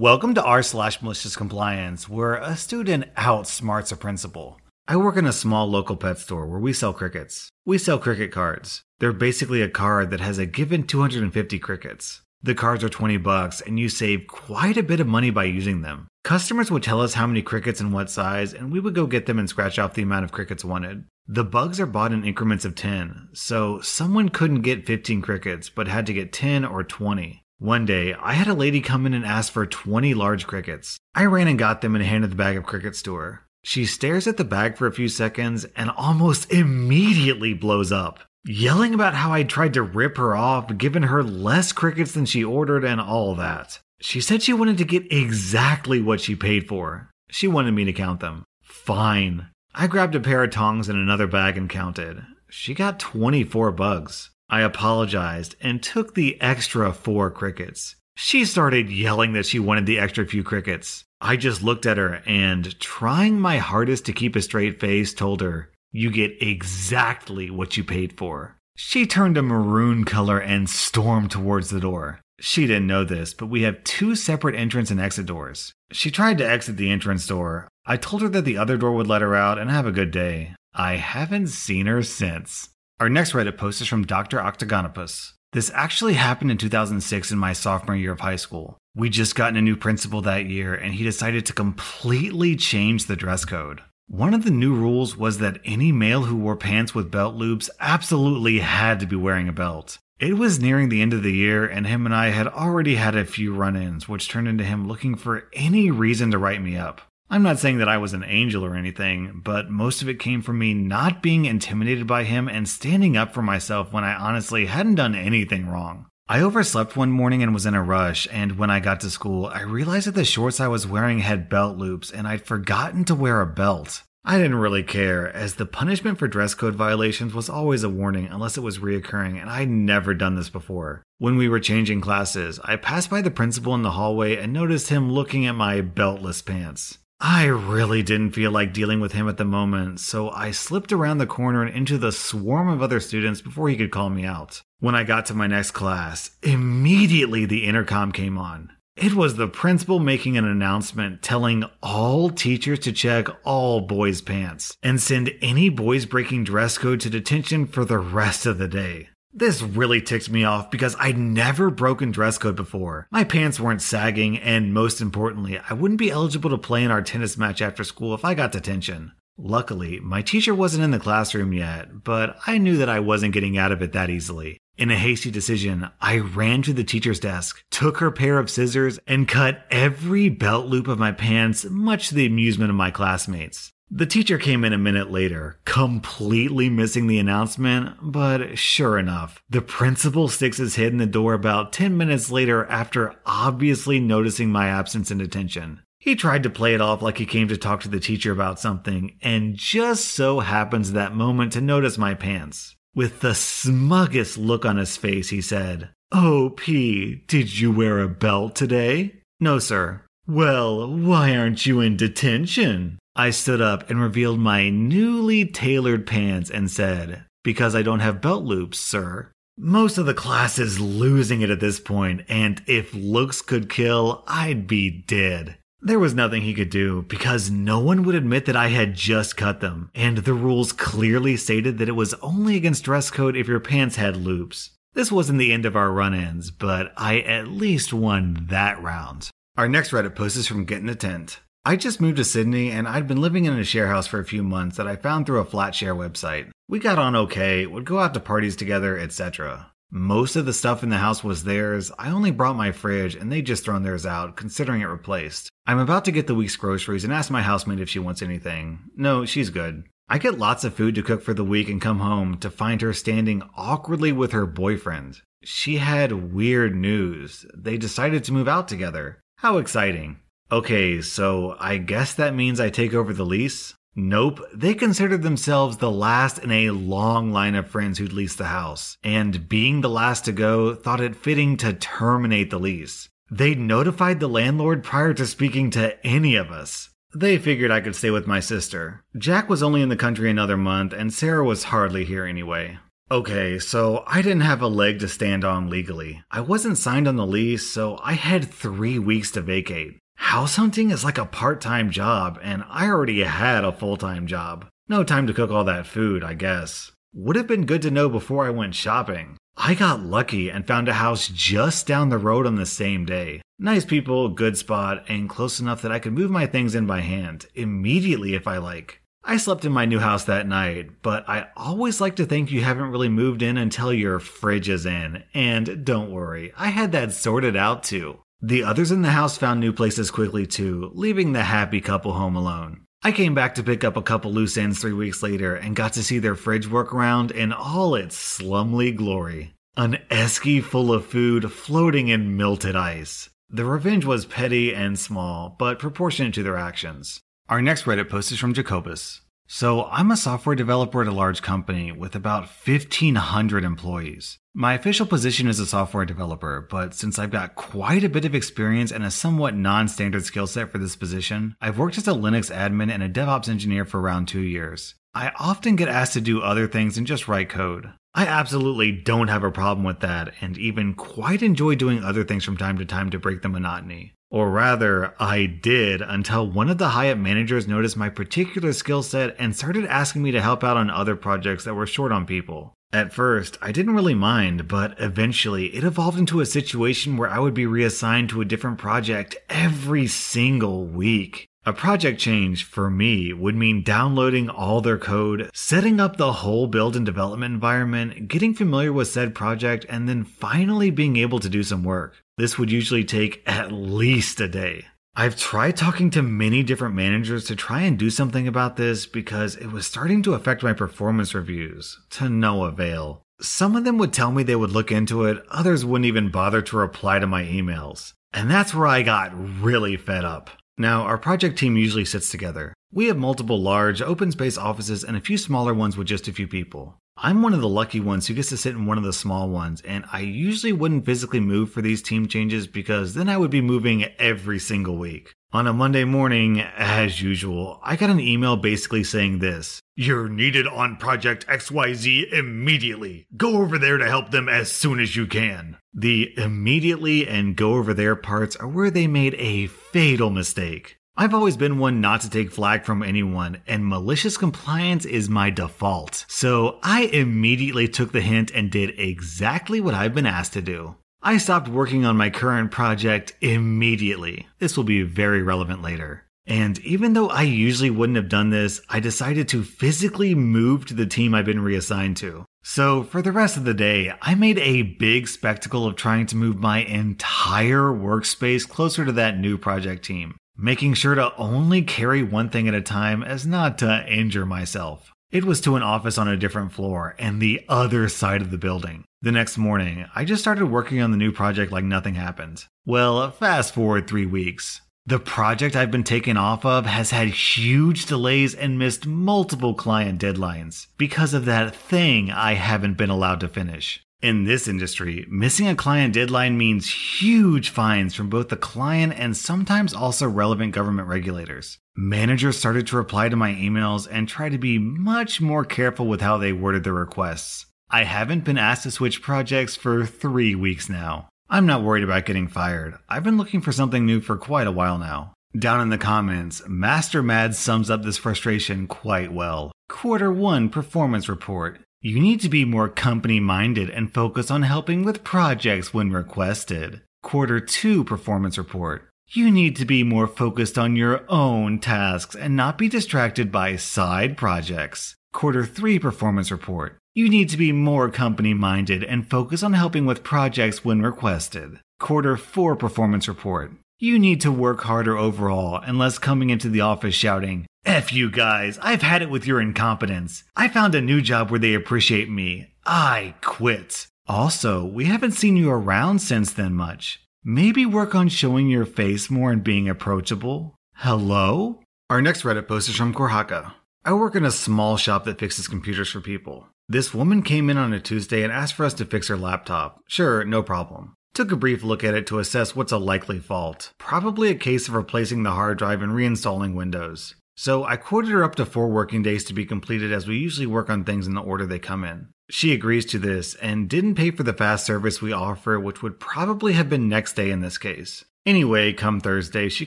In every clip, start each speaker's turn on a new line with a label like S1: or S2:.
S1: Welcome to r slash malicious compliance, where a student outsmarts a principal. I work in a small local pet store where we sell crickets. We sell cricket cards. They're basically a card that has a given 250 crickets. The cards are 20 bucks and you save quite a bit of money by using them. Customers would tell us how many crickets and what size, and we would go get them and scratch off the amount of crickets wanted. The bugs are bought in increments of 10, so someone couldn't get 15 crickets but had to get 10 or 20. One day, I had a lady come in and ask for 20 large crickets. I ran and got them and handed the bag of crickets to her. She stares at the bag for a few seconds and almost immediately blows up, yelling about how I tried to rip her off, giving her less crickets than she ordered, and all that. She said she wanted to get exactly what she paid for. She wanted me to count them. Fine. I grabbed a pair of tongs and another bag and counted. She got 24 bugs. I apologized and took the extra four crickets. She started yelling that she wanted the extra few crickets. I just looked at her and, trying my hardest to keep a straight face, told her, You get exactly what you paid for. She turned a maroon color and stormed towards the door. She didn't know this, but we have two separate entrance and exit doors. She tried to exit the entrance door. I told her that the other door would let her out and have a good day. I haven't seen her since. Our next Reddit post is from Dr. Octagonopus. This actually happened in 2006 in my sophomore year of high school. We just gotten a new principal that year, and he decided to completely change the dress code. One of the new rules was that any male who wore pants with belt loops absolutely had to be wearing a belt. It was nearing the end of the year, and him and I had already had a few run ins, which turned into him looking for any reason to write me up. I'm not saying that I was an angel or anything, but most of it came from me not being intimidated by him and standing up for myself when I honestly hadn't done anything wrong. I overslept one morning and was in a rush, and when I got to school, I realized that the shorts I was wearing had belt loops and I'd forgotten to wear a belt. I didn't really care, as the punishment for dress code violations was always a warning unless it was reoccurring, and I'd never done this before. When we were changing classes, I passed by the principal in the hallway and noticed him looking at my beltless pants. I really didn't feel like dealing with him at the moment, so I slipped around the corner and into the swarm of other students before he could call me out. When I got to my next class, immediately the intercom came on. It was the principal making an announcement telling all teachers to check all boys' pants and send any boys breaking dress code to detention for the rest of the day. This really ticked me off because I'd never broken dress code before. My pants weren't sagging, and most importantly, I wouldn't be eligible to play in our tennis match after school if I got detention. Luckily, my teacher wasn't in the classroom yet, but I knew that I wasn't getting out of it that easily. In a hasty decision, I ran to the teacher's desk, took her pair of scissors, and cut every belt loop of my pants, much to the amusement of my classmates. The teacher came in a minute later, completely missing the announcement, but sure enough, the principal sticks his head in the door about 10 minutes later after obviously noticing my absence in detention. He tried to play it off like he came to talk to the teacher about something, and just so happens that moment to notice my pants. With the smuggest look on his face, he said, Oh, P, did you wear a belt today? No, sir. Well, why aren't you in detention? I stood up and revealed my newly tailored pants and said, Because I don't have belt loops, sir. Most of the class is losing it at this point, and if looks could kill, I'd be dead. There was nothing he could do because no one would admit that I had just cut them, and the rules clearly stated that it was only against dress code if your pants had loops. This wasn't the end of our run ins, but I at least won that round. Our next Reddit post is from Getting a Tent. I just moved to Sydney and I'd been living in a share house for a few months that I found through a flat share website. We got on okay, would go out to parties together, etc. Most of the stuff in the house was theirs. I only brought my fridge and they'd just thrown theirs out, considering it replaced. I'm about to get the week's groceries and ask my housemate if she wants anything. No, she's good. I get lots of food to cook for the week and come home to find her standing awkwardly with her boyfriend. She had weird news. They decided to move out together. How exciting. Okay, so I guess that means I take over the lease? Nope, they considered themselves the last in a long line of friends who'd leased the house, and being the last to go, thought it fitting to terminate the lease. They'd notified the landlord prior to speaking to any of us. They figured I could stay with my sister. Jack was only in the country another month, and Sarah was hardly here anyway. Okay, so I didn't have a leg to stand on legally. I wasn't signed on the lease, so I had three weeks to vacate. House hunting is like a part time job, and I already had a full time job. No time to cook all that food, I guess. Would have been good to know before I went shopping. I got lucky and found a house just down the road on the same day. Nice people, good spot, and close enough that I could move my things in by hand immediately if I like. I slept in my new house that night, but I always like to think you haven't really moved in until your fridge is in. And don't worry, I had that sorted out too. The others in the house found new places quickly too, leaving the happy couple home alone. I came back to pick up a couple loose ends three weeks later and got to see their fridge work around in all its slumly glory. An esky full of food floating in melted ice. The revenge was petty and small, but proportionate to their actions. Our next Reddit post is from Jacobus. So, I'm a software developer at a large company with about 1,500 employees. My official position is a software developer, but since I've got quite a bit of experience and a somewhat non standard skill set for this position, I've worked as a Linux admin and a DevOps engineer for around two years. I often get asked to do other things than just write code. I absolutely don't have a problem with that, and even quite enjoy doing other things from time to time to break the monotony. Or rather, I did until one of the Hyatt managers noticed my particular skill set and started asking me to help out on other projects that were short on people. At first, I didn't really mind, but eventually it evolved into a situation where I would be reassigned to a different project every single week. A project change, for me, would mean downloading all their code, setting up the whole build and development environment, getting familiar with said project, and then finally being able to do some work. This would usually take at least a day. I've tried talking to many different managers to try and do something about this because it was starting to affect my performance reviews, to no avail. Some of them would tell me they would look into it, others wouldn't even bother to reply to my emails. And that's where I got really fed up. Now, our project team usually sits together. We have multiple large, open space offices and a few smaller ones with just a few people. I'm one of the lucky ones who gets to sit in one of the small ones, and I usually wouldn't physically move for these team changes because then I would be moving every single week. On a Monday morning, as usual, I got an email basically saying this You're needed on Project XYZ immediately. Go over there to help them as soon as you can. The immediately and go over there parts are where they made a fatal mistake. I've always been one not to take flag from anyone, and malicious compliance is my default. So I immediately took the hint and did exactly what I've been asked to do. I stopped working on my current project immediately. This will be very relevant later. And even though I usually wouldn't have done this, I decided to physically move to the team I've been reassigned to. So, for the rest of the day, I made a big spectacle of trying to move my entire workspace closer to that new project team making sure to only carry one thing at a time as not to injure myself. It was to an office on a different floor and the other side of the building. The next morning, I just started working on the new project like nothing happened. Well, fast forward three weeks. The project I've been taken off of has had huge delays and missed multiple client deadlines because of that thing I haven't been allowed to finish. In this industry, missing a client deadline means huge fines from both the client and sometimes also relevant government regulators. Managers started to reply to my emails and try to be much more careful with how they worded their requests. I haven't been asked to switch projects for three weeks now. I'm not worried about getting fired. I've been looking for something new for quite a while now. Down in the comments, Master Mad sums up this frustration quite well. Quarter 1 Performance Report. You need to be more company minded and focus on helping with projects when requested. Quarter 2 Performance Report. You need to be more focused on your own tasks and not be distracted by side projects. Quarter 3 Performance Report. You need to be more company minded and focus on helping with projects when requested. Quarter 4 Performance Report. You need to work harder overall and less coming into the office shouting, F you guys, I've had it with your incompetence. I found a new job where they appreciate me. I quit. Also, we haven't seen you around since then much. Maybe work on showing your face more and being approachable. Hello? Our next Reddit post is from Korhaka. I work in a small shop that fixes computers for people. This woman came in on a Tuesday and asked for us to fix her laptop. Sure, no problem. Took a brief look at it to assess what's a likely fault. Probably a case of replacing the hard drive and reinstalling Windows. So I quoted her up to four working days to be completed as we usually work on things in the order they come in. She agrees to this and didn't pay for the fast service we offer, which would probably have been next day in this case. Anyway, come Thursday, she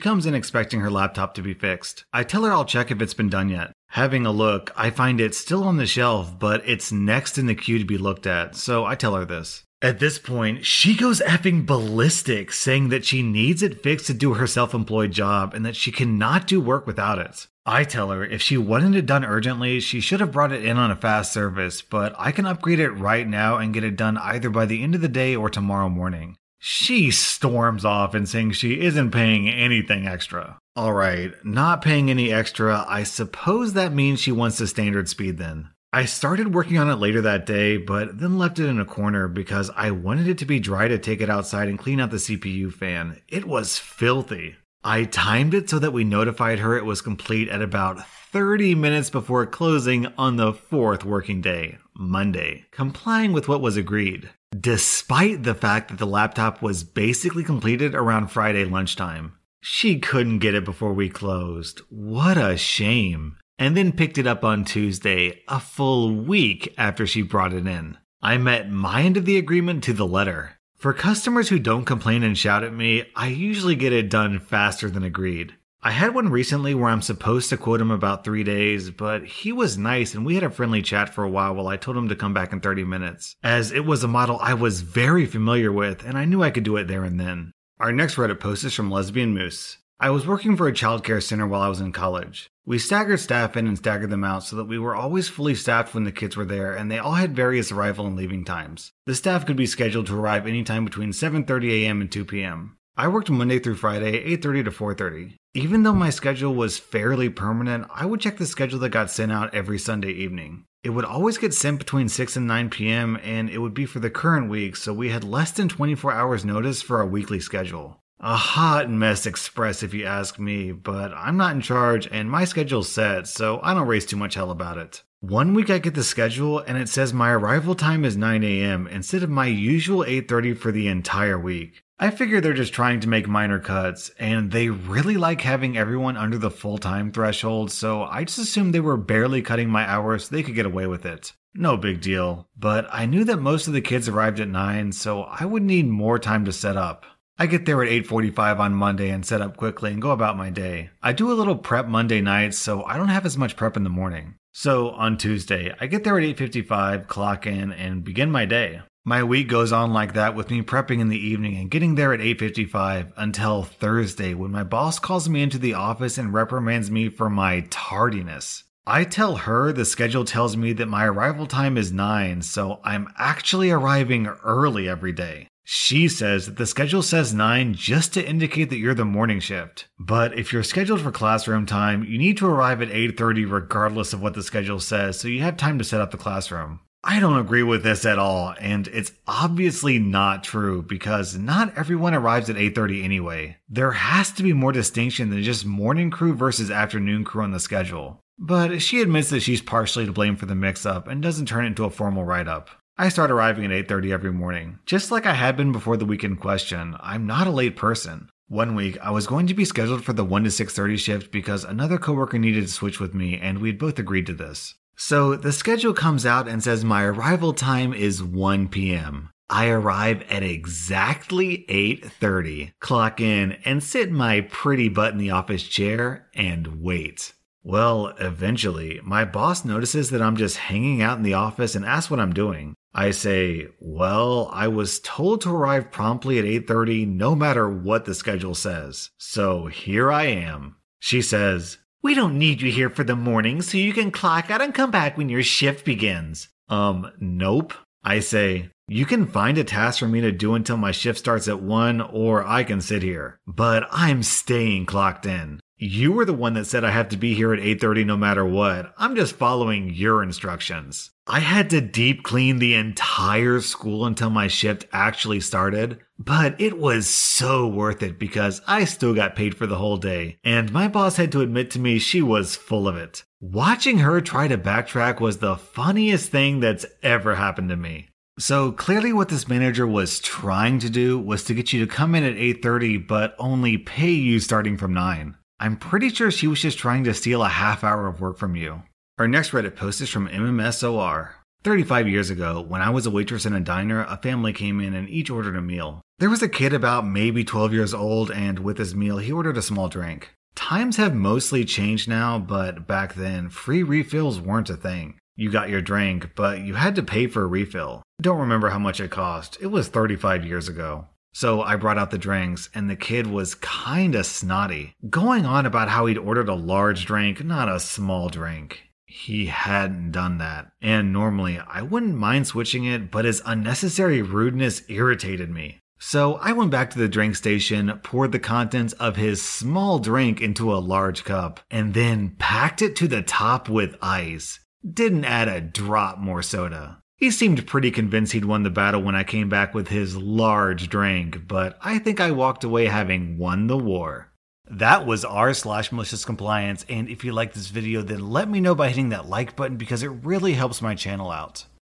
S1: comes in expecting her laptop to be fixed. I tell her I'll check if it's been done yet. Having a look, I find it still on the shelf, but it's next in the queue to be looked at, so I tell her this. At this point, she goes effing ballistic, saying that she needs it fixed to do her self employed job and that she cannot do work without it. I tell her if she wanted it done urgently, she should have brought it in on a fast service, but I can upgrade it right now and get it done either by the end of the day or tomorrow morning. She storms off and saying she isn't paying anything extra. Alright, not paying any extra, I suppose that means she wants the standard speed then. I started working on it later that day, but then left it in a corner because I wanted it to be dry to take it outside and clean out the CPU fan. It was filthy. I timed it so that we notified her it was complete at about 30 minutes before closing on the fourth working day, Monday, complying with what was agreed despite the fact that the laptop was basically completed around Friday lunchtime. She couldn't get it before we closed. What a shame. And then picked it up on Tuesday, a full week after she brought it in. I met my end of the agreement to the letter. For customers who don't complain and shout at me, I usually get it done faster than agreed. I had one recently where I'm supposed to quote him about three days, but he was nice and we had a friendly chat for a while while I told him to come back in 30 minutes, as it was a model I was very familiar with and I knew I could do it there and then. Our next Reddit post is from Lesbian Moose. I was working for a childcare center while I was in college. We staggered staff in and staggered them out so that we were always fully staffed when the kids were there and they all had various arrival and leaving times. The staff could be scheduled to arrive anytime between 7:30 a.m. and 2 p.m. I worked Monday through Friday, 8:30 to 4:30. Even though my schedule was fairly permanent, I would check the schedule that got sent out every Sunday evening. It would always get sent between 6 and 9 p.m., and it would be for the current week, so we had less than 24 hours notice for our weekly schedule. A hot mess express, if you ask me, but I'm not in charge and my schedule's set, so I don't raise too much hell about it. One week I get the schedule and it says my arrival time is 9 a.m. instead of my usual 8:30 for the entire week. I figure they're just trying to make minor cuts, and they really like having everyone under the full time threshold, so I just assumed they were barely cutting my hours so they could get away with it. No big deal, but I knew that most of the kids arrived at 9, so I would need more time to set up. I get there at 8:45 on Monday and set up quickly and go about my day. I do a little prep Monday nights, so I don't have as much prep in the morning. So on Tuesday, I get there at 8:55, clock in and begin my day. My week goes on like that with me prepping in the evening and getting there at 8:55 until Thursday when my boss calls me into the office and reprimands me for my tardiness. I tell her the schedule tells me that my arrival time is 9, so I'm actually arriving early every day. She says that the schedule says 9 just to indicate that you're the morning shift. But if you're scheduled for classroom time, you need to arrive at 8:30 regardless of what the schedule says so you have time to set up the classroom. I don't agree with this at all, and it's obviously not true because not everyone arrives at 8:30 anyway. There has to be more distinction than just morning crew versus afternoon crew on the schedule. But she admits that she's partially to blame for the mix-up and doesn't turn it into a formal write-up. I start arriving at 8:30 every morning, just like I had been before the weekend question. I'm not a late person. One week, I was going to be scheduled for the 1 to 6:30 shift because another coworker needed to switch with me and we'd both agreed to this. So the schedule comes out and says my arrival time is 1 p.m. I arrive at exactly 8:30, clock in and sit my pretty butt in the office chair and wait. Well, eventually, my boss notices that I'm just hanging out in the office and asks what I'm doing. I say, "Well, I was told to arrive promptly at 8:30 no matter what the schedule says. So, here I am." She says, we don't need you here for the morning so you can clock out and come back when your shift begins. Um, nope. I say, you can find a task for me to do until my shift starts at 1 or I can sit here. But I'm staying clocked in. You were the one that said I have to be here at 8:30 no matter what. I'm just following your instructions. I had to deep clean the entire school until my shift actually started, but it was so worth it because I still got paid for the whole day, and my boss had to admit to me she was full of it. Watching her try to backtrack was the funniest thing that's ever happened to me. So clearly what this manager was trying to do was to get you to come in at 8:30 but only pay you starting from 9. I'm pretty sure she was just trying to steal a half hour of work from you. Our next Reddit post is from MMSOR. 35 years ago, when I was a waitress in a diner, a family came in and each ordered a meal. There was a kid about maybe 12 years old, and with his meal, he ordered a small drink. Times have mostly changed now, but back then, free refills weren't a thing. You got your drink, but you had to pay for a refill. Don't remember how much it cost. It was 35 years ago. So I brought out the drinks, and the kid was kinda snotty, going on about how he'd ordered a large drink, not a small drink. He hadn't done that. And normally I wouldn't mind switching it, but his unnecessary rudeness irritated me. So I went back to the drink station, poured the contents of his small drink into a large cup, and then packed it to the top with ice. Didn't add a drop more soda. He seemed pretty convinced he'd won the battle when I came back with his large drink, but I think I walked away having won the war. That was r slash malicious compliance, and if you like this video, then let me know by hitting that like button because it really helps my channel out.